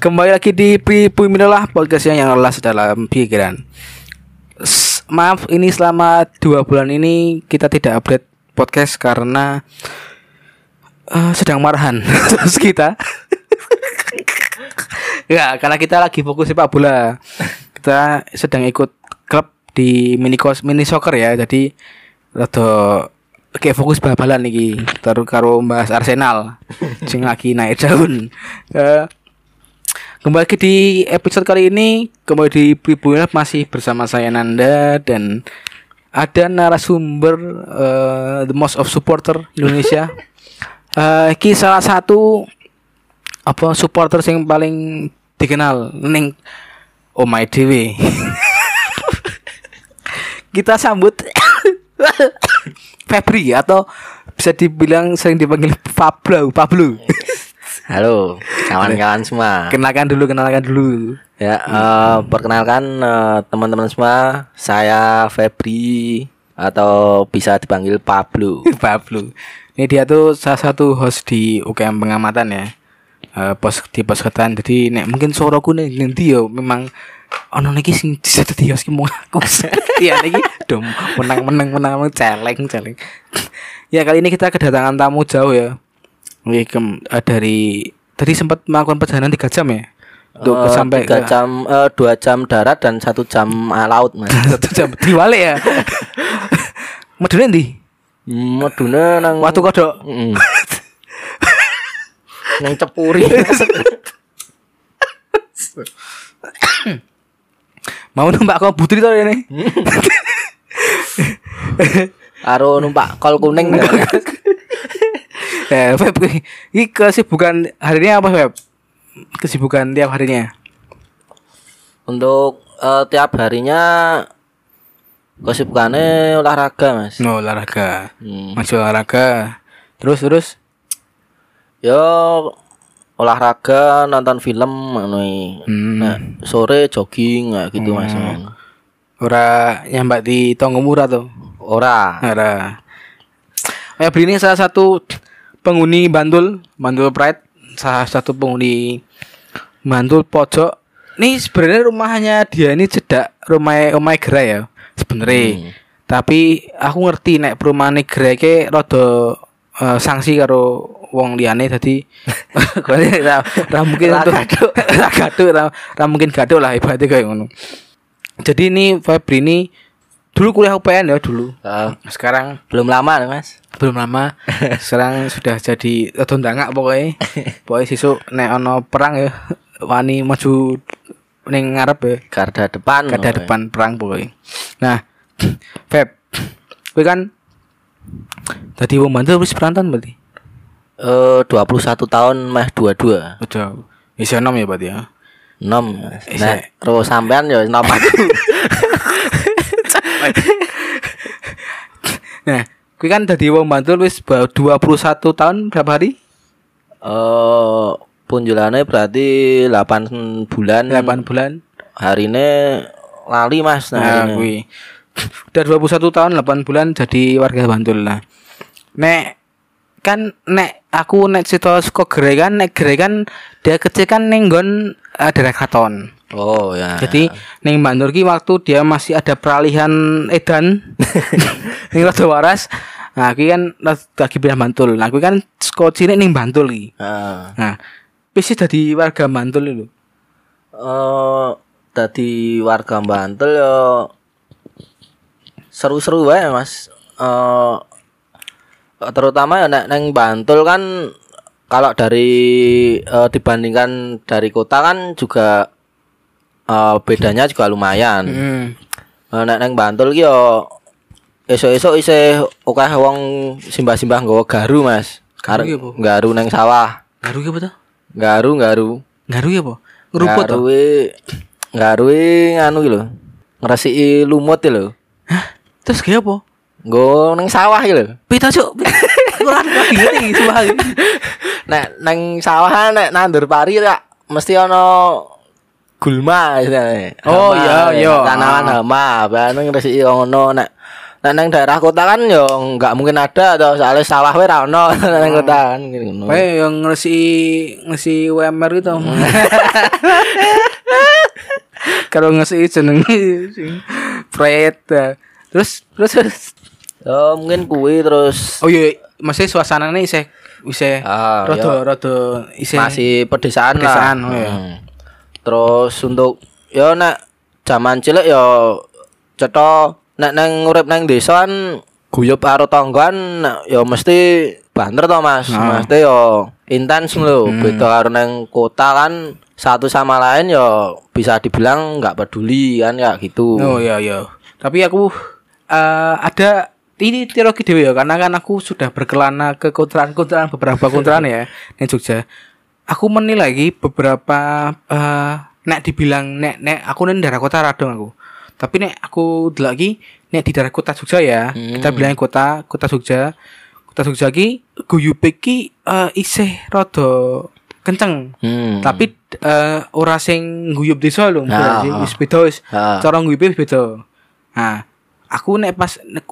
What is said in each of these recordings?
Kembali lagi di Primilah podcast yang yang lelas dalam pikiran. Maaf ini selama dua bulan ini kita tidak update podcast karena eh, sedang marahan terus kita. ya karena kita lagi fokus sepak bola. Kita sedang ikut klub di mini kos mini soccer ya. Jadi rada kayak fokus bal-balan nih taruh karo bahas Arsenal sing lagi naik daun. Eh, Kembali lagi di episode kali ini Kembali di Pribuna masih bersama saya Nanda Dan ada narasumber eh, The most of supporter Indonesia. Eh Ki salah satu Apa supporter yang paling dikenal Neng Oh my dewi. Kita sambut Febri atau bisa dibilang sering dipanggil Pablo Pablo Halo, kawan-kawan semua. Kenalkan dulu, kenalkan dulu. Ya, eh, perkenalkan eh, teman-teman semua, saya Febri atau bisa dipanggil Pablo. Pablo. Ini dia tuh salah satu host di UKM pengamatan ya. Eh, pos di pos ketan. Jadi nek mungkin suaraku nih nanti yo memang ono niki sing host ki mau aku. Iya niki dom menang menang menang menang celeng celeng. ya kali ini kita kedatangan tamu jauh ya. Ini kem- eh, dari tadi sempat melakukan perjalanan tiga jam ya. Untuk Eh, sampai tiga jam, eh, dua jam darat dan satu jam eh, laut, mas. satu jam diwale ya. Medune ndi? Medune nang Watu kodok. Mm. nang cepuri. Mau numpak kau putri tau ya nih. Karo numpak kol kuning. Ya, Feb, ini kesibukan harinya apa, Feb? Kesibukan tiap harinya. Untuk eh, tiap harinya kesibukannya olahraga, mas. No, olahraga. Hmm. Masih olahraga. Terus terus Yo olahraga nonton film ngono iki. Hmm. Nah, sore jogging gitu Mas. ora nyambat di Tonggomura tuh. Ora. Ora. Feb ini salah satu penghuni Bantul, Bantul Pride, salah satu penghuni Bantul pojok. Ini sebenarnya rumahnya dia ini cedak rumah rumah gerai ya sebenarnya. Hmm. Tapi aku ngerti nek perumahan gerai ke rada eh, sanksi karo wong liyane dadi ra, ra mungkin Ra gaduh. ra gaduh ra, ra mungkin gaduh lah ibaratnya kayak ngono. Jadi ini Febri ini dulu kuliah UPN ya dulu. Eh, Sekarang belum lama Mas. belum lama sekarang sudah jadi rada ndangak pokoknya pokoknya sesuk nek ono perang ya wani maju ning ngarep ya Garda depan. ngono. depan perang pokoknya nah Feb kowe kan tadi wong bantu wis berantan berarti Eh 21 tahun meh 22. udah isi enam ya berarti ya Nom. Mas. Eh, Nah, saya- terus sampean ya nom aku. nah kowe kan tadi wong bantu wis ba- 21 tahun berapa hari Eh punjulannya berarti 8 bulan. 8 bulan Hari ini lali Mas Nah, nah, kuwi. Udah 21 tahun 8 bulan jadi warga Bantul lah. Nek kan nek aku nek cerita saka Gere kan nek Gere kan dia kecil kan ning nggon uh, daerah Kraton. Oh ya. Jadi Bantul ki waktu dia masih ada peralihan edan ning Rada Waras. Nah, kuwi kan lagi pindah Bantul. Nah, kuwi kan saka cilik ning Bantul iki. Nah, Nah, wis dadi warga Bantul lho. eh tadi warga Bantul ya seru-seru wae Mas. Eh terutama ya nek neng Bantul kan kalau dari eh, dibandingkan dari kota kan juga eh, bedanya juga lumayan. Hmm. Eh, nek neng Bantul ki yo esuk-esuk isih akeh wong simbah-simbah nggawa garu Mas. Garu Garu, ki garu neng sawah. Garu ki apa to? Garu garu. Garu ki apa? Ngeruput to? Garuwe garuwe nganu iki lho. Ngresiki lumut iki lho. Hah? Terus kayak apa? Nggo ning sawah iki lho. Pita cuk. Kurang ngerti sumpah. Nek ning sawah nek nandur pari ya mesti ana gulma istilahnya. Oh, Hama, iya, ya. iya. Tanaman hama, bareng ngresiki ngono nek nek nang daerah kota kan yo nggak mungkin ada atau soalnya sawah wae ra ono kota kan ngono. Kayak yang ngesi ngesi WMR itu. Kalau ngesi jeneng sing Fred. Terus terus terus. Yo mungkin kuwi terus Oh iya, masih suasananya isih isih Ah, rada rada isih masih pedesaan, pedesaan, lah. oh iya. Hmm. Terus untuk yo nek zaman cilik yo cetha nek nang urip nang desa kan guyub karo tanggan yo mesti banter to Mas. Ah. Mesti yo intens lho. Beda karo nang kota kan satu sama lain yo bisa dibilang nggak peduli kan ya gitu. Oh iya iya. Tapi aku eh ada ini teologi dewe ya karena kan aku sudah berkelana ke kontrakan-kontrakan beberapa kontrakan ya di Jogja. Aku menilai lagi beberapa eh nek dibilang nek nek aku nih daerah kota radong aku. Tapi nek aku lagi nek di daerah kota Jogja ya, kita bilang kota kota Jogja. Kota Jogja ki guyupe ki eh isih rada kenceng. Hmm. Tapi eh ora sing guyub desa lho, Ah, berarti ah. wis beda wis. Cara guyube wis beda. Nah, aku nek pas nek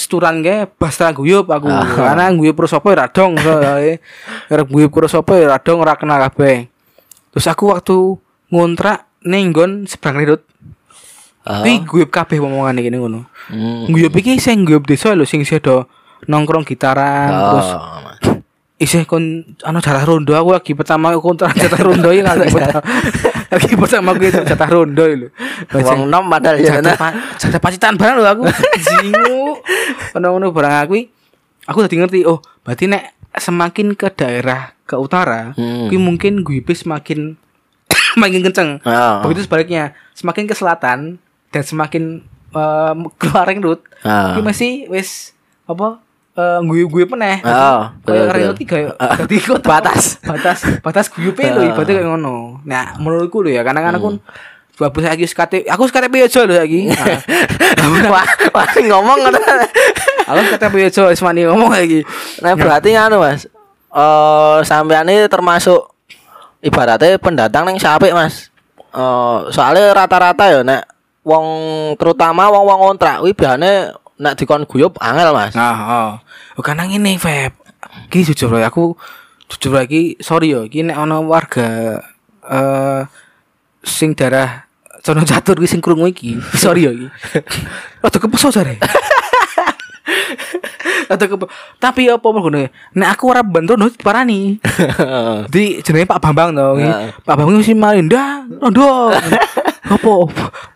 seturan ge basta guyub aku. Ah. Karena guyub karo sapa ya radong so ya. Ora guyub karo sapa ya radong ora kenal kabeh. Terus aku waktu ngontrak ning nggon seberang rirut. Ah. Kuwi guyub kabeh omongan iki ngono. Hmm. Guyub iki sing guyub desa lho sing sedo nongkrong gitaran terus Oh, Mas. Isih kon anu jatah rondo aku lagi pertama kontrak jatah rondo ya lagi pertama lagi pertama aku itu jatah rondo lho Wong nom padahal ya. jatah pa, jatah pacitan barang lho aku jingu ngono-ngono barang aku aku tadi ngerti oh berarti nek semakin ke daerah ke utara Hmm. kuwi mungkin gue semakin makin kenceng Ah. begitu sebaliknya semakin ke selatan dan semakin eh, keluar rut Ah. kuwi masih wis apa gue gue meneh Ah, kayak rel tiga ya jadi kok Batas. batas batas gue lho ibaratnya kayak ngono nah menurutku lho ya karena kan aku Bapak saya SKT, aku SKTP aja lho lagi. wah, wah ngomong ngono. Aku SKTP aja wis wani ngomong lagi. Nah, berarti anu Mas. Eh sampean ini termasuk ibaratnya pendatang nang sapik Mas. Eh soalnya rata-rata ya nek wong terutama wong-wong kontrak kuwi biasane nek dikon guyub angel Mas. Nah, oh. Oh, karena ngene, Feb. Ki jujur ya aku jujur lagi sorry yo, iki nek ana warga eh sing darah Sono catur ki sing krungu iki. Sorry yo iki. Rada kepeso jare. Rada kepe. Tapi apa ngono Nek aku ora bantu no parani. Di jenenge Pak Bambang to. Heeh. Pak Bambang mesti marinda, rondo. Apa?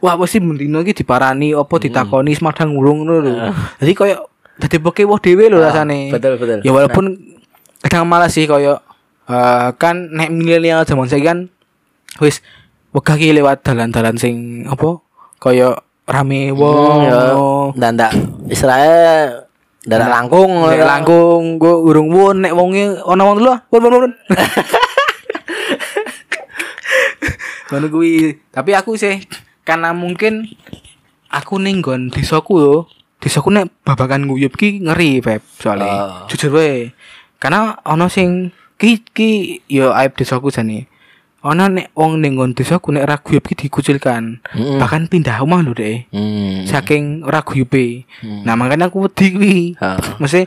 Wah, mesti mendino iki diparani apa ditakoni semadang urung ngono lho. Jadi koyo dadi poke wah dhewe lho rasane. betul, betul. Ya walaupun kadang malah sih koyo eh, kan nek milenial zaman saiki kan wis wegah ki lewat dalan-dalan sing apa koyo rame wong ya. ngono. Ndak ndak langkung Nek langkung gua urung won nek wonge ana wong lho. Won won won. Ngono kuwi. Tapi aku sih karena mungkin aku ning nggon desaku yo. Desaku nek babakan guyub ki ngeri, Beb. Soalnya Oh. jujur wae. Karena ana sing ki ki yo aib desaku jane. Ana nek wong ning nggon desaku nek ra guyub ki dikucilkan. Mm. Bahkan pindah omah lho, Dek Hmm. saking ora guyupe. Hmm. Nah, makanya aku wedi kuwi. Mesti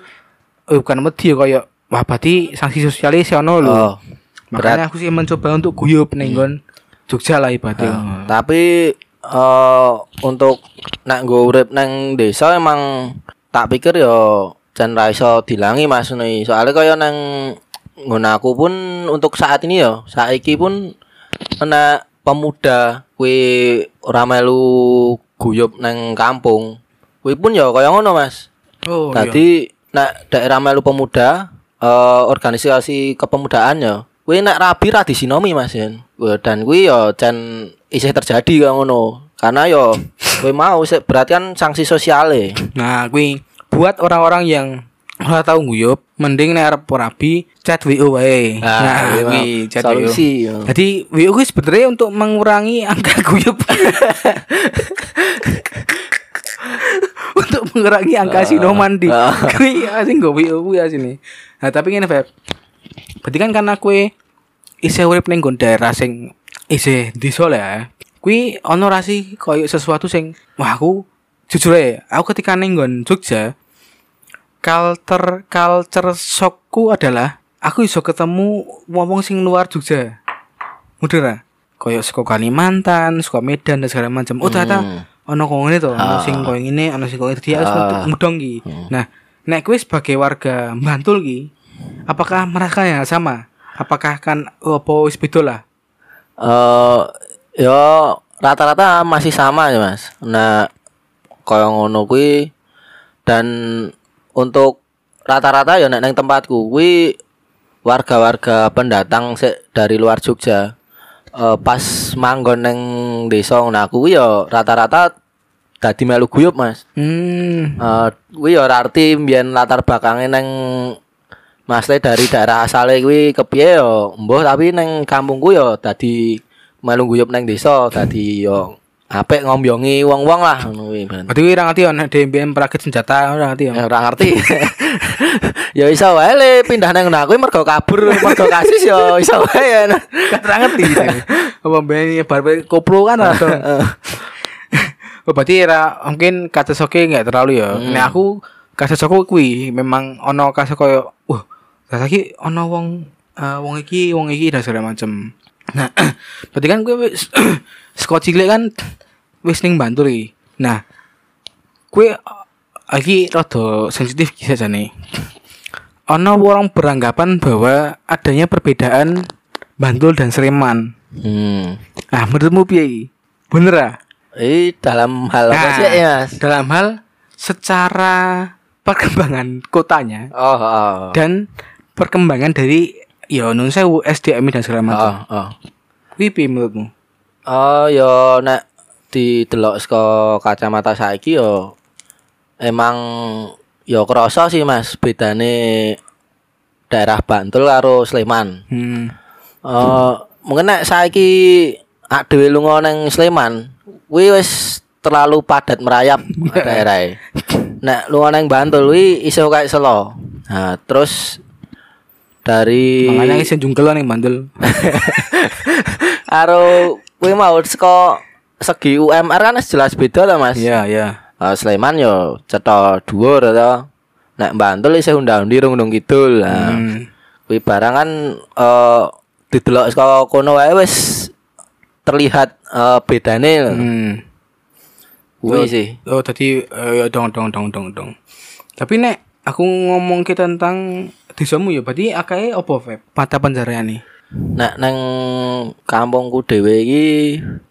eh, bukan wedi ya kayak wah berarti sanksi sosialnya sih ono lho. Oh. Makanya aku sih mencoba untuk guyup ning nggon Jogja lah ibaratnya. Nah, tapi eh untuk nak gue urip nang desa emang tak pikir yo jan ra iso dilangi Mas nih. Soalnya kaya nang nggon aku pun untuk saat ini yo, saiki pun ana pemuda kuwi ora melu guyub nang kampung. Kuwi pun yo kaya ngono Mas. Oh, iya. Tadi nak daerah melu pemuda eh organisasi kepemudaan ya. Kuwi nak rabi ra disinomi Mas Yen. Dan kuwi ya jan isih terjadi kaya ngono. Karena yo kuwi mau berarti kan sanksi sosiale. Nah, kuwi buat orang-orang yang ora tahu guyup, mending nek arep rabi chat WO wae. Nah, kuwi mau kuwi chat WO. solusi. ya. Jadi WO kuwi sebenarnya untuk mengurangi angka guyup. untuk mengurangi angka sinoman di Ah. kuwi asing gue kuwi asine. Nah, tapi ngene Feb. Berarti kan karena kue isih urip ning daerah sing isih desa lah ya. Kuwi ono ra sih koyo sesuatu sing wah aku jujur ya, aku ketika ning nggon Jogja culture culture shockku adalah aku iso ketemu wong sing luar Jogja. Mudah ra? Koyo saka Kalimantan, saka Medan dan segala macam. Oh ternyata Hmm. ono kok ngene to, ono Ah. sing koyo ngene, ono sing koyo dadi aku Ah. mudong ki. Nah, nek kowe sebagai warga Bantul ki, apakah mereka yang sama? Apakah kan apa wis beda lah? Eh yo rata-rata masih sama ya mas. Nah kaya ngono kuwi dan untuk rata-rata ya nek nang tempatku kuwi warga-warga pendatang sik dari luar Jogja. Eh pas manggon neng desa ngono aku kuwi ya rata-rata dadi melu guyub mas. Hmm. Eh kuwi ya ora arti mbiyen latar belakangnya neng Masle dari daerah asale kuwi kepiye ya mbuh tapi neng kampungku ya dadi melu guyub neng desa dadi yo apik ngombiongi wong-wong lah ngono kuwi. Berarti kowe ora ngerti ono DMBM perakit senjata ora ngerti ya. Ya, ora ngerti. ya iso wae le pindah nang kuwi mergo kabur mergo kasis ya iso wae ya. Ora ngerti. Apa mbene bar koplo kan atau Oh, berarti era mungkin kata soke nggak terlalu ya. Hmm. Nek aku kata soke kui memang ono kata koyo wah lagi ono wong eh, wong iki wong iki dan segala macem. Nah, berarti kan gue wis saka cilik kan wis ning Bantul iki. Nah, gue lagi rada sensitif kisah jane. Ono orang beranggapan bahwa adanya perbedaan Bantul dan Sleman. Hmm. Nah, menurutmu piye? iki? Bener ah? Eh dalam hal apa Nah, sih ya Mas? dalam hal secara perkembangan kotanya Oh, oh. dan perkembangan dari ya nun sewu SDM dan segala macam. Oh, oh. Kuwi piye menurutmu? Oh ya nek didelok saka kacamata saiki yo emang yo krasa sih Mas bedane daerah Bantul karo Sleman. Hmm. Eh mungkin nek saiki ak dhewe lunga nang Sleman, kuwi wis terlalu padat merayap daerah. Nek lunga nang Bantul kuwi iso kayak selo. Nah, terus dari Makanya sing jungkel ning Bantul. karo kuwi mau saka segi UMR kan jelas beda lah Mas. Iya, iya. Eh, Sleman yo cetha dhuwur to. Nek Bantul isih undang-undi rung kidul. Nah, Hmm. kuwi barang kan eh didelok saka kono wae wis terlihat eh, bedane. Hmm. Kuwi sih. Oh, tadi eh, dong dong dong dong dong. Tapi nek aku ngomong ke tentang desamu ya berarti akae opo Feb? Mata pencarian nih. Nek nang kampungku dhewe iki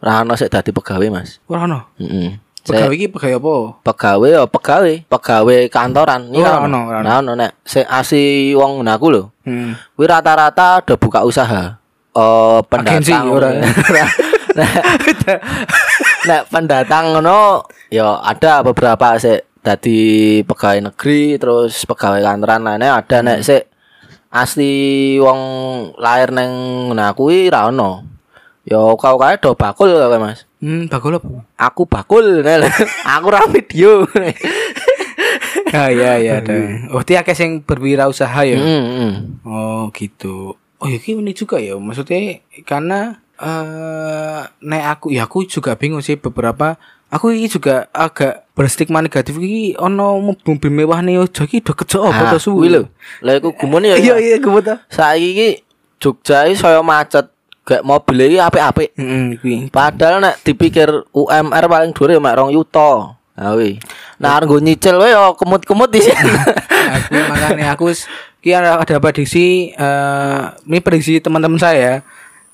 ra ono sik dadi pegawai, Mas. Ora ono. Heeh. Pegawai iki pegawai apa? pegawai ya pegawai, pegawai kantoran. Iki Oh, ra ono, ora ono. Nek sik asi wong aku lho. Hmm. Kuwi rata-rata udah buka usaha. Eh Agensi, pendatang ora. Nah, Nek pendatang ngono ya ada beberapa sik dadi pegawai negeri terus pegawai kantoran lainnya ada nek Hmm. sik asli wong lahir neng ngono kuwi ra ono. Ya kau kae do bakul kowe Mas. Hmm, bagol apa? Aku bakul. aku ra video. Ah iya iya ada. Oh, dia akeh sing berwirausaha ya. Hmm, hmm. Oh, gitu. Oh, ya ini juga ya. Maksudnya karena eh nek aku ya aku juga bingung sih beberapa aku ini juga agak berstigma negatif iki ono mobil mewah nih ojo iki do kejo apa Ah, to suwi kuwi lho. Lah iku gumun ya. Iya iya gue betul. Saiki iki Jogja iki saya macet. Gak mobil iki apik-apik. Heeh, kuwi. Padahal nek dipikir UMR paling dhuwur ya mek 2 yuta. Nah. Nah arep nggo nyicil wae ya kemut-kemut di sini. aku makanya aku s- ki ada, ada prediksi eh ini prediksi teman-teman saya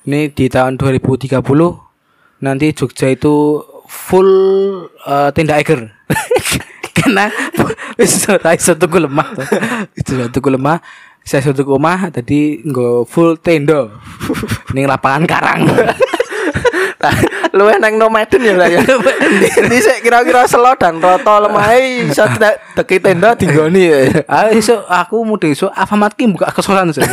ini di tahun 2030 nanti Jogja itu full eh, tenda eger karena iso tuku lemah ora tuku lemah saya iso tuku omah tadi nggo full tenda ning lapangan karang. Luwih nang nomaden ya lah ya. Di sik kira-kira selo dan roto lemahe iso te- teki tenda dinggoni ya. ah iso aku mudah iso Alfamart ki buka kesolan sih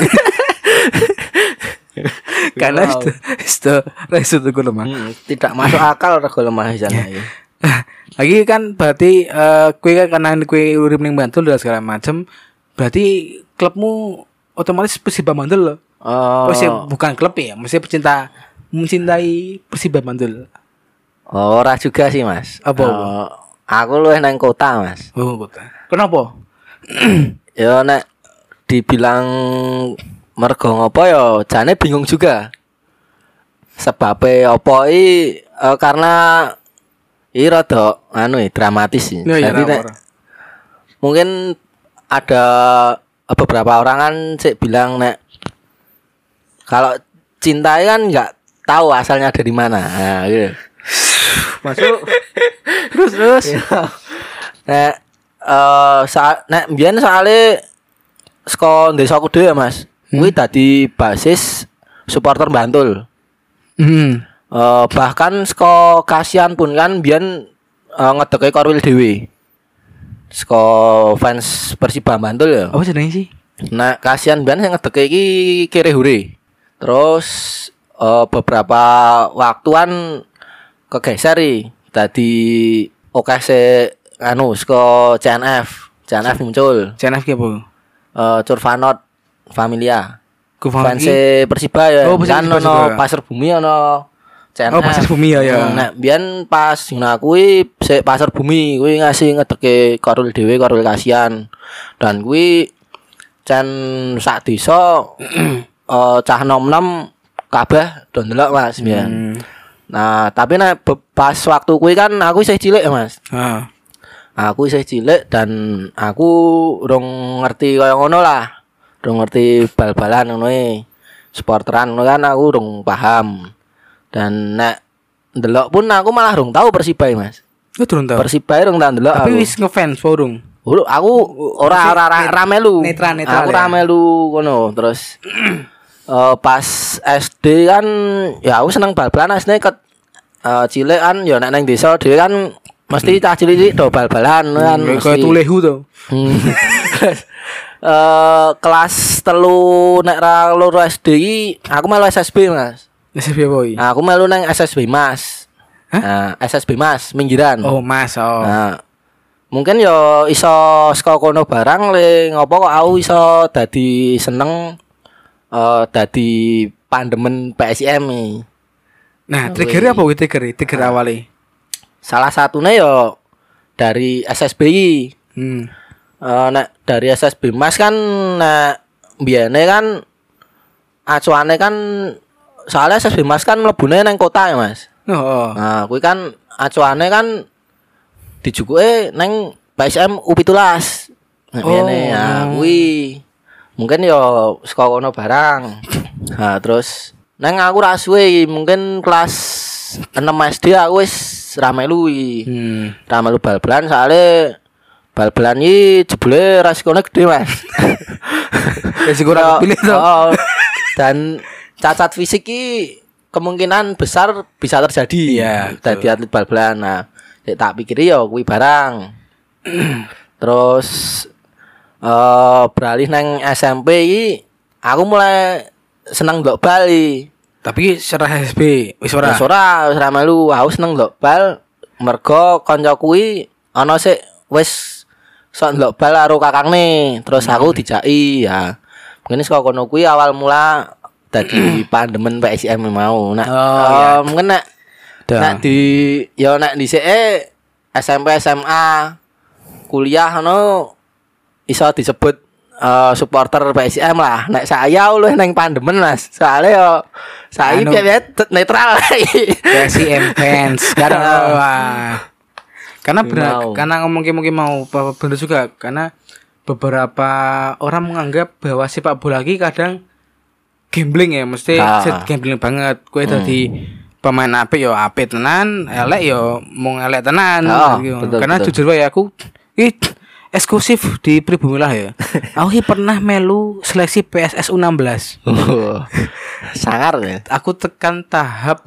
karena Wow. itu itu ra iso tuku lemah Hmm, tidak masuk akal rego lemah sana ya. Lagi kan berarti eh kue kan karena kue urip ning Bantul dan segala macem berarti klubmu otomatis Persiba Bantul loh. Oh, Oh, bukan klub ya, mesti pecinta mencintai Persiba Bantul. ora juga sih, Mas. Apa? Eh, aku luwih nang kota, Mas. Oh, kota. Kenapa? Ya nek dibilang mergo ngopo ya jane bingung juga. Sebabnya apa i eh, karena i rada anu ya, dramatis sih. Ya, ya, Jadi nek- mungkin ada beberapa orang kan sih bilang nek kalau cinta kan nggak tahu asalnya dari mana. Nah, gitu. Masuk. terus terus. Nek eh saat nek mbiyen soalnya saka desaku dhewe Mas. Kuwi dadi basis supporter Bantul. Hmm. Eh bahkan saka kasihan pun kan mbiyen uh, ngedeke Korwil dhewe. Saka fans Persiba Bantul ya. Apa jenenge sih? Nah, kasihan ban yang ngedeke iki kere hure. Terus eh, beberapa waktuan kegeser. Dadi oke se anu saka CNF. CNF muncul. CNF ki apa? Eh Curvanot Familia. Ku Fans ki. Persiba ya. Oh, kan Persiba. ono Pasar Bumi ono CNF. Oh, Pasar Bumi ya, ya. Nek biyen pas nah kuwi Pasar Bumi kuwi ngasih ngedeke Korul dhewe Korul kasihan. Dan kuwi cen sak desa eh cah nom-nom kabeh do ndelok Mas biyen. Hmm. Nah, tapi be- pas waktu kuwi kan aku isih cilik ya, Mas. Ah. Aku isih cilik dan aku urung ngerti kaya ngono lah. Urung ngerti bal-balan ngono e. Sporteran ngono kan aku urung paham. Dan nek ndelok pun aku malah urung tahu Persiba Mas. Lu turun tau. Persiba urung tak ndelok Tapi aku. wis ngefans forum. Uru, aku ora ora ora ra melu. Netral- netral Aku ya? ra melu ngono. Terus eh pas SD kan ya aku seneng bal-balan asline ket eh, cilik kan ya nek nang desa dhewe kan mesti cah cilik do bal-balan kan Kayak mesti. tulehu tuh. Eh kelas telu nek ra loro SD aku melu SSB Mas. SSB boy. Nah, aku melu nang SSB Mas. Hah? Nah, SSB Mas minggiran. Oh, Mas. Oh. Nah, mungkin yo iso saka kono barang le ngopo kok aku iso dadi seneng eh dadi pandemen PSIM nih. Nah, triggernya apa wih trigger? Trigger awalnya. Salah satunya yo dari SSB iki. Hmm. Eh, nek dari SSB Mas kan nek kan acuane kan soalnya SSB Mas kan mlebune nang kota ya Mas. Oh. Nah, kuwi kan acuane kan dijukuke nang PSM U17. Nek Oh. biyane ya kuwi mungkin yo saka kono barang. Nah, terus nang aku ra suwe mungkin kelas 6 SD aku wis ra melu iki. Hmm. Ra melu bal-balan soalnya bal-balan iki jebule resikonya gede, Mas. Resiko ra Yo, pilih tuh. oh, dan cacat fisik ki kemungkinan besar bisa terjadi. Iya, Dadi atlet bal-balan. Nah, sik tak pikir yo kuwi barang. Terus eh beralih nang SMP iki aku mulai seneng ndelok bal iki. Tapi secara SSB wis ora. Wis ora, wis ora melu. Aku seneng ndelok bal mergo kanca kuwi ana sik wis sok ndelok bal karo kakangne. Terus aku dijaki ya. Mungkin saka kono kuwi awal mula dadi pandemen PSIM mau. Nah, Oh, iya. mungkin Dah. nek di ya nek dhisike SMP SMA kuliah ngono iso disebut eh, supporter PSIM lah. Nek saya luwih neng pandemen Mas. Soalnya yo saya Anu. netral. PSIM fans wah. Karena benar, karena ngomong mungkin mau apa- benar juga karena beberapa orang menganggap bahwa sepak bola lagi kadang gambling ya, mesti Ah. set gambling banget. Kue tadi pemain apik yo apik tenan, elek yo mau elek tenan. Ah, Gitu. betul, karena betul. jujur wae aku ini eksklusif di Pribumi lah ya. aku pernah melu seleksi PSS U16. Oh, Sangar ya. aku tekan tahap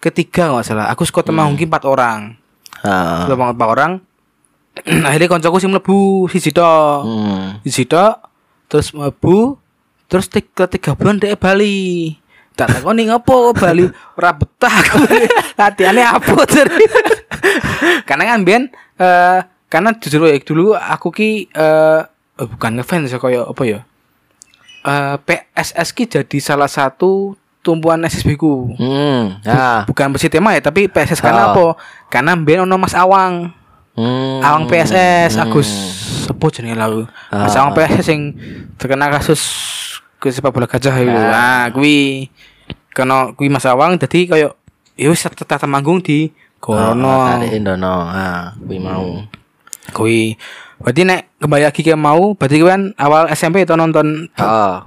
ketiga nggak salah aku skot Hmm. temanggung empat orang. Heeh. Temanggung empat orang. Akhirnya koncoku sih mlebu siji tok Hmm. siji tok terus mlebu terus tiga tiga bulan dia Bali. Tak takoni ngopo kok Bali? Ora betah. Latihannya apa jadi karena kan Ben eh karena jujur ya dulu aku ki eh eh, bukan ngefans ya kayak apa ya? Eh PSS ki jadi salah satu tumpuan SSB ku Hmm. Ya. bukan bersih tema ya tapi PSS karena Oh. apa karena Ben ono Mas Awang Hmm. Awang PSS Agus sebut jenenge lalu Mas Ah. Awang PSS yang terkena kasus ke sepak bola gajah itu Ah. nah kuwi kena kuwi Mas Awang jadi kayak ya wis tata manggung di Gorono Tarik Indono. Ah, kuwi mau. Kui berarti nek kembali lagi ke mau berarti kuwi kan awal SMP itu nonton Oh.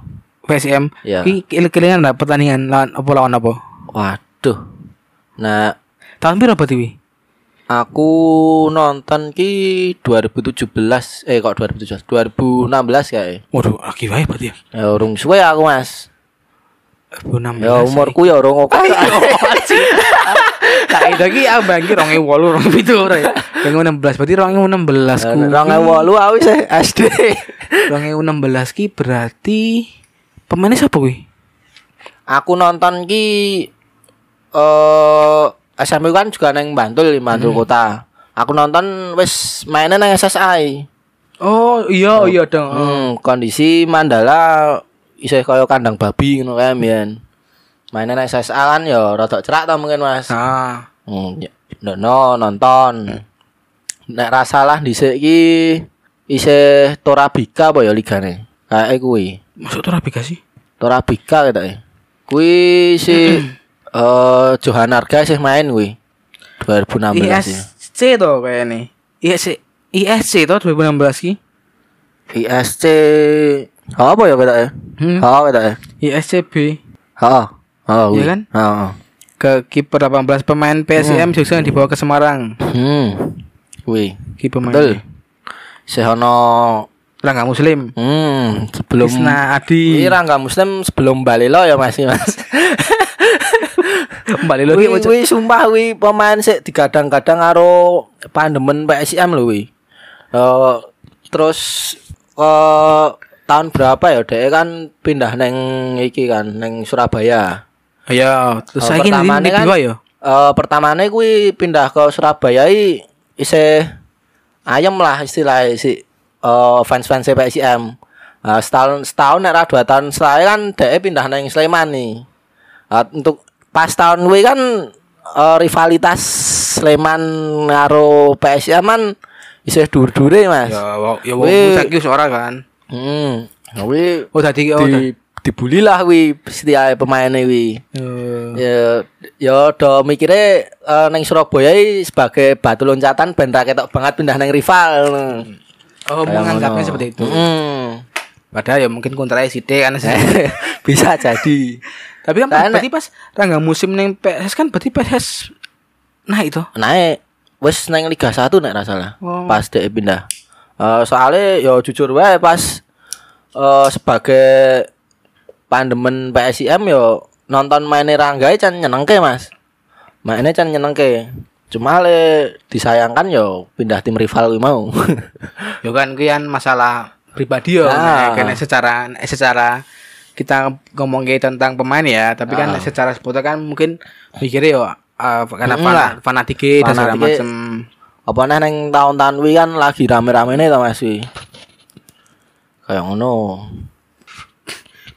PSM Iya. Ki kelingan lah pertandingan lawan apa lawan apa? Waduh. Nah, tahun berapa berarti aku nonton ki 2017 eh kok 2017 2016 kayak waduh lagi wae berarti ya? Ya urung suwe aku mas. 2016 ya umurku ya urung oke tak itu lagi aku bangki rongi walu rongi itu ora ya rongi 16 berarti rongi 16 ku. Rong ewu aku sih SD rongi 16 ki berarti pemainnya siapa kuwi aku nonton ki eh SMP kan juga neng Bantul di Bantul kota aku nonton wis mainnya neng SSI oh iya iya dong Hmm, kondisi Mandala isih kaya kandang babi ngono kae mbiyen. Mainnya nang SSA kan ya rada cerak to mungkin Mas. ah Hmm, ya, no, nonton. Nek ra salah dhisik ki isih Torabika apa ya ligane? Kayak kuwi. Masuk gak sih Torabika ketoke. Kuwi si eh Johan Arga sih main kuwi. 2016 ya. ISC to kayaknya ISC ISC to 2016 ki ISC apa ya ketoke? Hmm. Oh, ketoke. ISCB Oh, oh, Iya kan? Oh. ke kiper 18 pemain PSM Jogja yang dibawa ke Semarang. Hmm. Kuwi. Kiper Betul. pemain. Sehono Rangga Muslim. hmm sebelum Krisna Adi. Iya Rangga Muslim sebelum Balilo ya Mas Mas. Kembali lagi Kuwi kuwi sumpah kuwi pemain sik digadang-gadang karo pandemen PSM lho kuwi. Eh terus eh tahun berapa ya dek kan pindah neng iki kan neng Surabaya. Ya, terus saya ini pertamane kan- ya. Eh pertamane kuwi pindah ke Surabaya i isih ayam lah istilahnya si eh fans-fans PSM. Nah, setahun setahun nek dua tahun setelah kan dhek pindah nang Sleman nih. Nah, untuk pas tahun kuwi kan eh, rivalitas Sleman karo PSM kan isih dur-dure Mas. Ya, ya wong saiki ora kan. Hmm. Kuwi Oh, tadi oh, di dibully lah kuwi setiap pemainnya kuwi. tadi. Ya, ya do mikirnya eh, neng Surabaya sebagai batu loncatan ben ra ketok banget pindah neng rival. Oh, menganggapnya seperti itu. Hmm. Padahal ya mungkin kontra sithik kan. Bisa jadi. Tapi kan Karena- berarti pas Rangga musim neng PSS kan berarti PSS nah itu. Naik wis neng Liga 1 nek ra salah. Oh. Pas dhek pindah. Eh soalnya ya jujur wae pas eh sebagai pandemen PSIM yo nonton mainnya Rangga can nyenengke Mas. Mainnya can nyenengke. Cuma le disayangkan yo pindah tim rival mau. Ya kan kuwi kan masalah pribadi. Ah. Nah, Karena secara secara kita ngomong kayak tentang pemain ya, tapi kan Ah. secara supporter kan mungkin mikirnya ya uh, karena Mm, fana, lah. fanatik dan segala Fanatike- macem. Apa nih neng tahun-tahun kuwi kan lagi rame-ramene to Mas kuwi. Kayak ngono.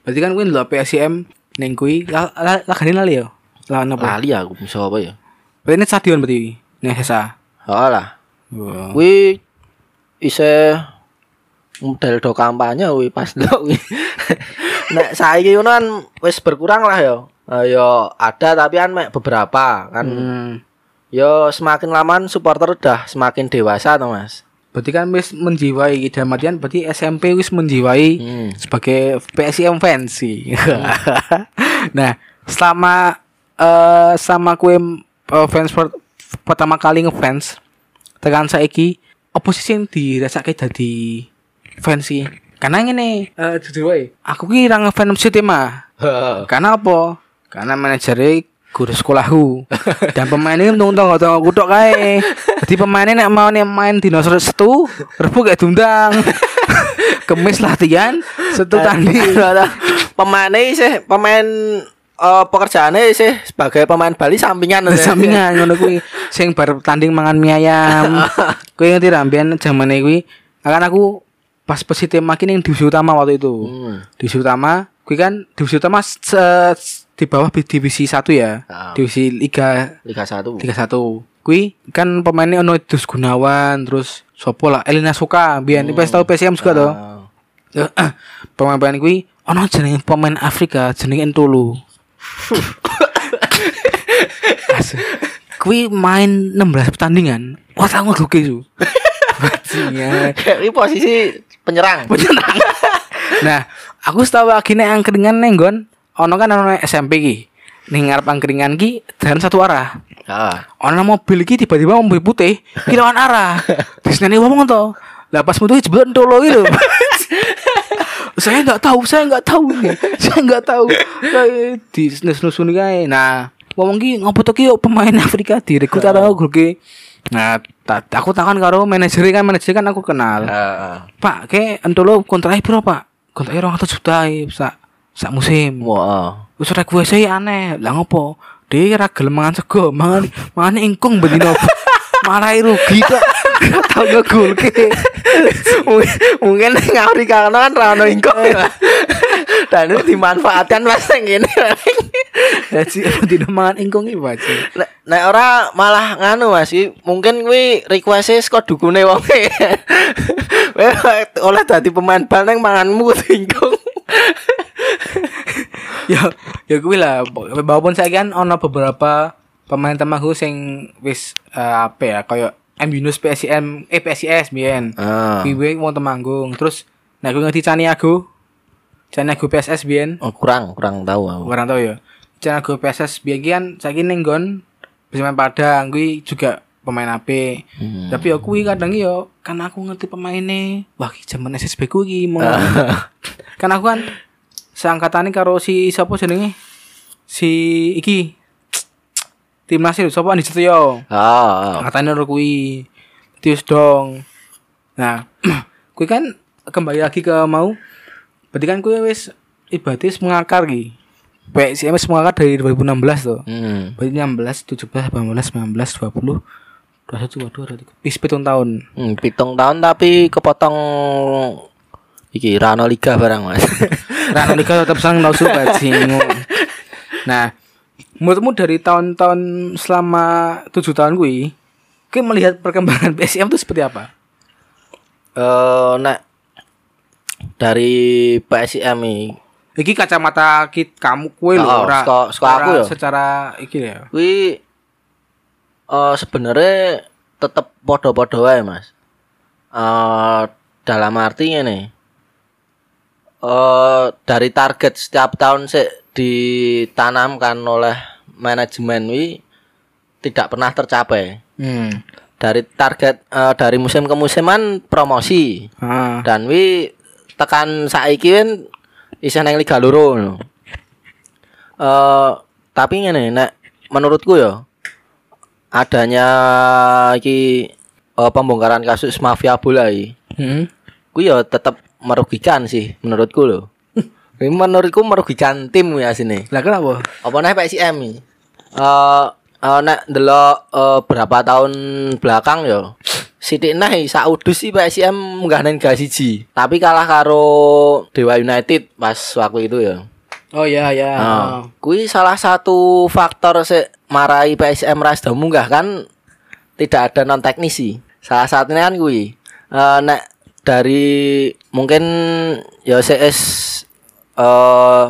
Berarti kan kuwi lho PSM ning kuwi la- la- lagane lali ya. Lawan apa? Lali aku bisa apa ya? Berarti ini stadion berarti ning SSA. Oh lah. Wah. Kuwi isih model do kampanye kuwi pas ndok kuwi. Nek saiki ngono kan wis berkurang lah ya. Eh, ya ada tapi kan mek beberapa kan. Hmm. Ya semakin lama supporter udah semakin dewasa tuh Mas. Berarti kan wis menjiwai dalam artian berarti SMP wis menjiwai Hmm. sebagai PSM fans sih. nah, selama eh sama kue eh, fans per- pertama kali ngefans tekan saiki oposisi yang dirasake dadi fans sih. Karena ngene, eh jujur wae, aku ki ra ngefans City mah. Karena apa? Karena manajernya guru sekolahku dan pemainnya untung untung gak tau kutok kae jadi pemainnya nek mau nih main di nosor setu rebu kayak diundang kemis latihan setu tanding pemainnya sih pemain eh, pekerjaannya sih sebagai pemain Bali sampingan sampingan ngono kuwi sing bar tanding mangan mie ayam kuwi ngerti ra mbiyen zamane kuwi kan aku pas positif makin yang divisi utama waktu itu Hmm. divisi utama kuwi kan divisi utama se- di bawah divisi satu ya Ah. divisi liga Liga 1. tiga satu kui kan pemainnya ono Dus Gunawan terus sopo lah Elina Suka biar hmm. tahu PSM juga toh Ah. pemain-pemain kui ono jenenge pemain Afrika jenenge Entulu. Kui main 16 pertandingan wah aku ngeduke su Bajingan. Ini posisi penyerang. Penyerang. nah, aku setahu akhirnya angkringan nenggon ono kan ono SMP ki. Ning ngarep angkringan ki jalan satu arah. Ah. Ono mobil ki tiba-tiba mobil putih ki lawan arah. Terus nene ngomong to. Lah pas metu jebol entolo gitu. Saya nggak tahu, saya nggak tahu nih. Saya nggak tahu. Kayak di snus-nusun kae. Nah, ngomong ki ngopo to ki yo pemain Afrika direkrut karo grup ki. Nah, ta- aku takon karo manajer kan manajer kan aku kenal. Pak, kayak entolo kontraknya piro, Pak? Kontraknya 200 juta eh, sak sak musim. Wah. Wis ora gue sih aneh. Lah ngopo? Dia ra gelem mangan sego, mangan mangan ingkung bendino. Malah rugi kok. Tau ngegulke. Mungkin ning Afrika kan ra ono ingkung. Dan itu dimanfaatkan mas yang gini. Jadi bendino mangan ingkung iki, Pak. Nek nek ora malah nganu Mas, iki mungkin kuwi request saka dukune wong. Kowe oleh dadi pemain bal nang manganmu tinggung. ya ya kuwi lah walaupun saya kan ono beberapa pemain temanku sing wis eh, apa ya kayak M Yunus PSIM eh PSIS biyen. Ah. Kuwi mau temanggung. Terus nek aku ngerti Caniago. Caniago PSS biyen. Oh, kurang kurang tahu aku. Orang tahu ya. Caniago PSS biyen kan saiki ning nggon main Padang kuwi juga pemain AP. Hmm. Tapi ya kuwi kadang yo kan aku ngerti pemainnya. Wah, ki jaman SSB ku iki mau. kan aku kan seangkatane karo si sapa jenenge? Si iki Timnas itu sapa Andi Setyo. Ah. Angkatane karo kuwi. Tius dong. Nah, kuwi kan kembali lagi ke mau berarti kan kuwi wis ibadah wis mengakar ki. PSM wis mengakar dari 2016 tuh. Hmm. Berarti 16, 17, 18, 19, 20, 21, 22, 23. Pis pitung tahun. Hmm, pitung tahun tapi kepotong iki Rano Liga barang Mas. Rano Liga tetap sang nausu bajingu. Nah, menurutmu dari tahun-tahun selama tujuh tahun gue, gue melihat perkembangan PSM itu seperti apa? Eh nek dari PSIM iki Iki kacamata kit kamu kue Oh, loh, ora, saka- saka aku ya? Secara iki ya. kuwi eh sebenarnya tetep podo-podo wae Mas. Eh dalam arti ngene. Eh dari target setiap tahun sih ditanamkan oleh manajemen wi tidak pernah tercapai. Hmm. Dari target eh, dari musim ke musiman promosi Ah. dan wi tekan saiki kan isih nang Liga Loro. Eh tapi ngene nek menurutku ya adanya iki eh, pembongkaran kasus mafia bola iki Hmm. ku ya tetap merugikan sih menurutku loh. Menurutku merugikan tim ya sini. Lah kenapa? Apa nih ini? Eh eh, nek delok eh, berapa tahun belakang ya Sithik nah saudus sih PSIM munggah nang Liga siji. Tapi kalah karo Dewa United pas waktu itu ya. Oh ya ya. Nah, kui salah satu faktor se marai PSM ras munggah kan tidak ada non teknisi. Salah satunya kan kui. Eh nek dari mungkin ya CS eh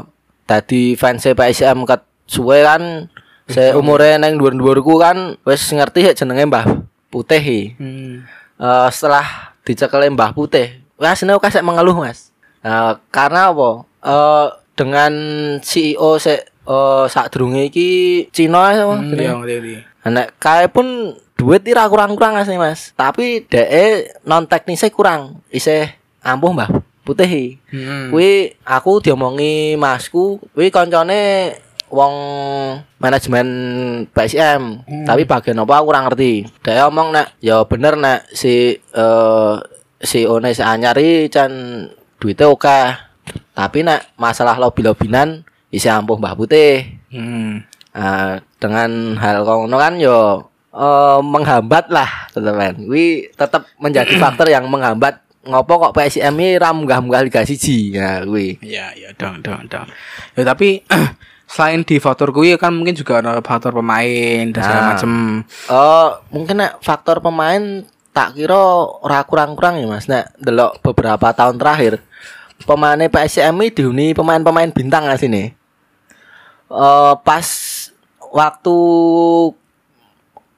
tadi fans PSM ket suwe kan se umure neng dhuwur ku kan wis ngerti ya jenenge Mbah Putih. iki. Hmm. Eh, setelah dicekel Mbah Putih, wah seneng kasih mengeluh mas. Eh, karena apa? Eh, dengan CEO se eh sak iki Cina ya, Hmm, iya. Nek kae pun duit ira kurang-kurang asli mas. Tapi DE non teknisnya kurang. Isih ampuh mbah putih. Hmm. Kuwi aku diomongi masku, kuwi koncone wong manajemen PSM. Tapi bagian apa aku kurang ngerti. Dia ngomong nek ya bener nek si eh si One si anyari can duitnya oke. Tapi nek masalah lobby-lobinan isi ampuh Mbah Putih. Hmm. Nah, dengan hal kono kan yo eh, menghambat lah teman. Wi tetap menjadi faktor yang menghambat ngopo kok PSM ini ra munggah-munggah Liga 1. Ya kuwi. Iya, iya, dong, dong, dong. Ya tapi selain di faktor kuwi kan mungkin juga ada faktor pemain dan segala Nah. macem. Oh, mungkin faktor pemain tak kira ora kurang-kurang ya Mas. Nek delok beberapa tahun terakhir pemainnya PSM ini dihuni pemain-pemain bintang sini. Eh pas waktu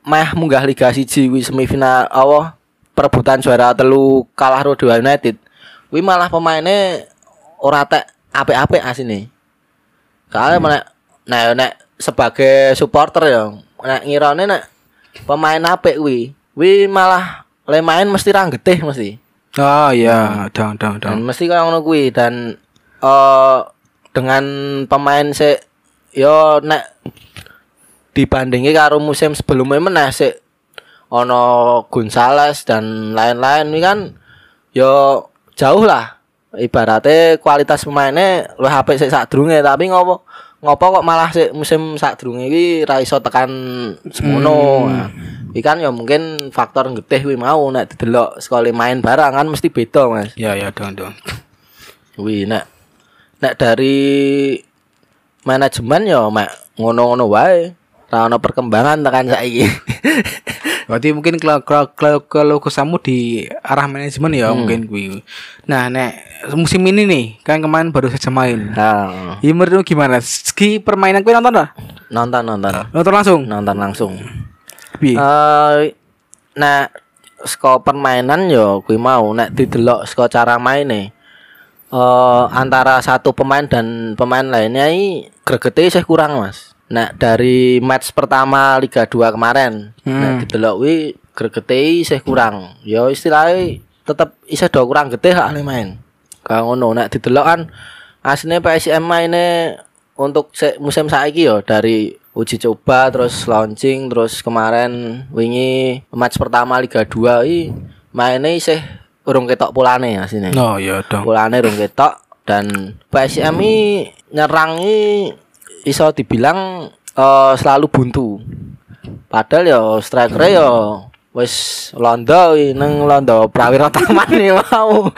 meh munggah Liga 1 kuwi semifinal apa perebutan juara telu kalah ro Dewa United. Kuwi malah pemainnya ora tek apik-apik asine. Soalnya nek nek nek sebagai supporter ya nek ngirane nek pemain apik kuwi, kuwi malah le main mesti ra getih mesti. Oh iya, dong, dong, Dan dong. mesti kaya ngono kuwi dan eh dengan pemain se yo nek dibandingi karo musim sebelumnya meneh sik ono Gonzales dan lain-lain ini kan yo jauh lah ibaratnya kualitas pemainnya luwih apik sik sadurunge tapi ngopo ngopo kok malah sik musim sadurunge iki ra iso tekan semono nah, iki kan ya mungkin faktor getih kuwi mau nek didelok sekali main barang kan mesti beda Mas Iya, iya, dong, dong. Wih, nek nek dari manajemen ya mek ngono-ngono wae. Ra ono perkembangan tekan saiki. Berarti mungkin kalau kalau kalau kalau kesamu di arah manajemen ya mungkin kuwi. Nah, nek musim ini nih kan kemarin baru saja main. nah, Ya menurutmu gimana? Segi permainan kuwi nonton lah? nonton nonton. Nonton langsung. Nonton langsung. Piye? Eh nek saka permainan yo kuwi mau nek didelok saka cara maine. Eh antara satu pemain dan pemain lainnya ini gregete isih kurang, Mas. Nek dari match pertama Liga 2 kemarin, Hmm. nek didelok kuwi gregete isih kurang. Yo istilahnya tetep isih do kurang getih hak main. Kayak ngono nek didelok kan aslinya PSM maine untuk se- musim saiki yo dari uji coba terus launching terus kemarin wingi match pertama Liga 2 i mainnya isih urung ketok polane asline. Oh iya dong. Polane urung ketok dan PSM i nyerang i iso dibilang eh, selalu buntu. Padahal yo striker yo wis londo i nang londo Prawira Taman nih mau.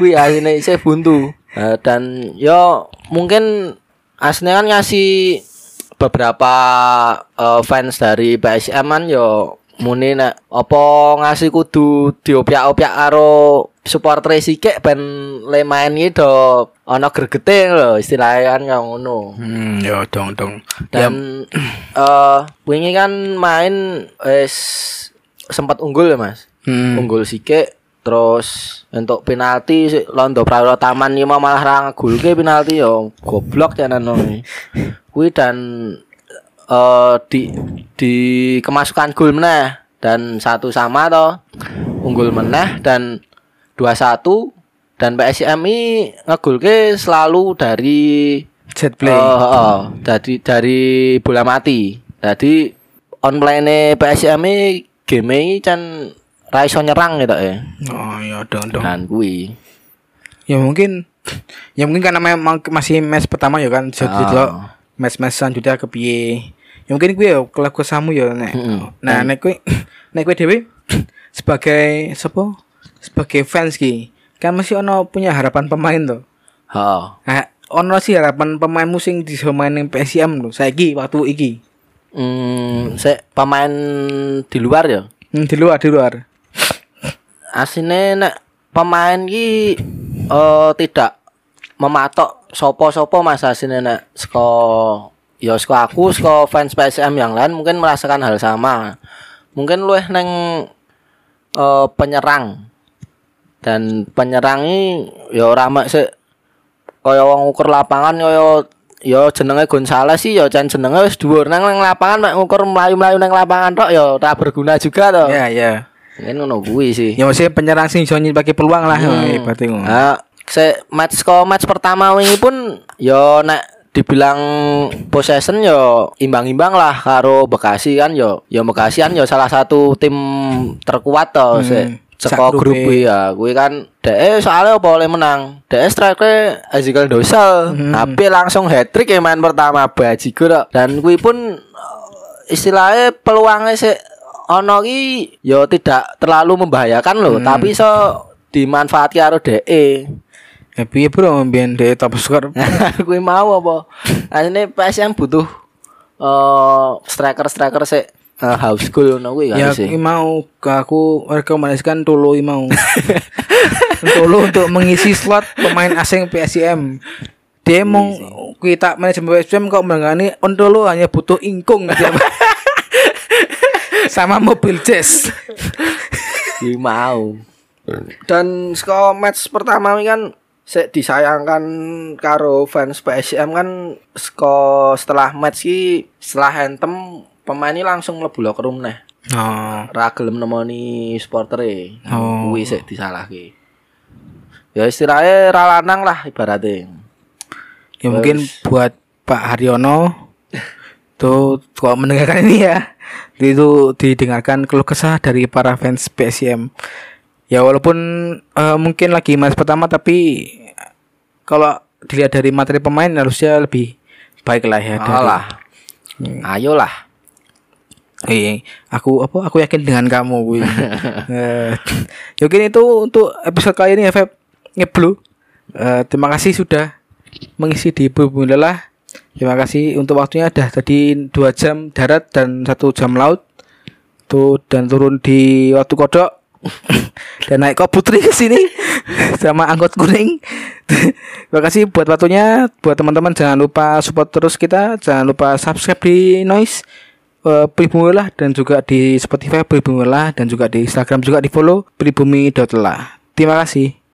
Wih aslinya isih buntu. Eh, dan yo mungkin aslinya kan ngasih beberapa eh, fans dari PSM kan yo muni nek apa ngasih kudu diopiak-opiak karo supporter sithik ben le main iki do ana gregete lho istilahnya kan ngono. Hmm, ya dong dong. Ya, Dan eh wingi kan main wis sempat unggul ya Mas. hmm. Unggul sithik terus untuk penalti si Londo Prawiro Taman iki mau malah ra ngegulke penalti yo goblok tenan nongi. Kuwi dan eh di di kemasukan gol meneh dan satu sama toh unggul meneh dan 2-1 dan PSM ini ngegulke selalu dari Jet play. Oh, oh, oh. dari dari bola mati. Jadi online PSM ini game ini can ra iso nyerang gitu ya. Oh iya dong dong. Dan kuwi. Ya mungkin ya mungkin karena memang masih match pertama ya kan jadi Ah. delok match-match selanjutnya ke piye. Ya mungkin gue ya kalau kesamu ya nek. Mm-mm. Nah, nek gue nek gue dhewe sebagai sepo sebagai fans ki kan masih ono punya harapan pemain tuh. Heeh. Nah, ono sih harapan pemain musim di main yang PSM tuh. Saiki waktu iki. Hmm, se pemain di luar ya. Hmm, di luar di luar. Asine nek pemain ki eh tidak mematok sopo-sopo Mas asine nek saka ya saka aku saka fans PSM yang lain mungkin merasakan hal sama. Mungkin luweh neng eh penyerang. Dan penyerang ini ya ora mek sik kaya wong ukur lapangan kaya ya jenenge Gonzales sih ya jan jenenge wis dhuwur nang nang lapangan mek ngukur mlayu-mlayu nang lapangan tok ya ora berguna juga to. Ya ya. Mungkin ngono kuwi sih. Ya maksudnya penyerang sing iso nyipake peluang lah Hmm. ya, berarti ngono. Nah, se match ko match pertama wingi pun yo nek dibilang possession yo imbang-imbang lah karo Bekasi kan yo yo Bekasi kan yo salah satu tim terkuat to Hmm. Se Saka Sak grup kuwi ya, kuwi kan DE soalnya apa oleh menang. DE strike Ezekiel Dosal. Hmm. Tapi langsung hat trick ya main pertama bajigur. Dan kuwi pun istilahnya peluangnya sih ono ki yo tidak terlalu membahayakan loh, Hmm. tapi so dimanfaati karo DE. Ya piye bro mbiyen dhek top skor. kuwi mau apa? Asline PSM butuh eh striker-striker sih eh, house goal ngono kuwi ya sih. mau aku rekomendasikan Tolo mau. Tolo untuk mengisi slot pemain asing PSM. Dia mau kita manajemen PSM kok menangani Ontolo hanya butuh ingkung aja. sama mobil jazz. Kuwi mau. Dan skor match pertama ini kan sik disayangkan karo fans PSM kan skor setelah match ki setelah hantem pemain ini langsung mlebu locker room neh. Oh. Ra gelem nemoni supportere. Oh. Kuwi sik disalahke. Ya istilahnya ra lanang lah ibaratnya. Ya mungkin buat Pak Haryono tuh kalau mendengarkan ini ya itu didengarkan keluh kesah dari para fans PSM. Ya walaupun eh, mungkin lagi match pertama tapi kalau dilihat dari materi pemain harusnya lebih baik lah ya. dari- Alah. Ayolah. Iya, aku apa aku yakin dengan kamu Wi. Eh, ya mungkin itu untuk episode kali ini ya Feb Ngeblu. Eh, terima kasih sudah mengisi di Bumi Lelah. Terima kasih untuk waktunya dah tadi dua jam darat dan satu jam laut. Tuh dan turun di waktu kodok dan naik kok putri ke sini sama angkot kuning. Terima kasih buat waktunya. Buat teman-teman jangan lupa support terus kita. Jangan lupa subscribe di Noise eh, Pribumi Lelah dan juga di Spotify Pribumi Lelah dan juga di Instagram juga di follow pribumi.lelah. Terima kasih.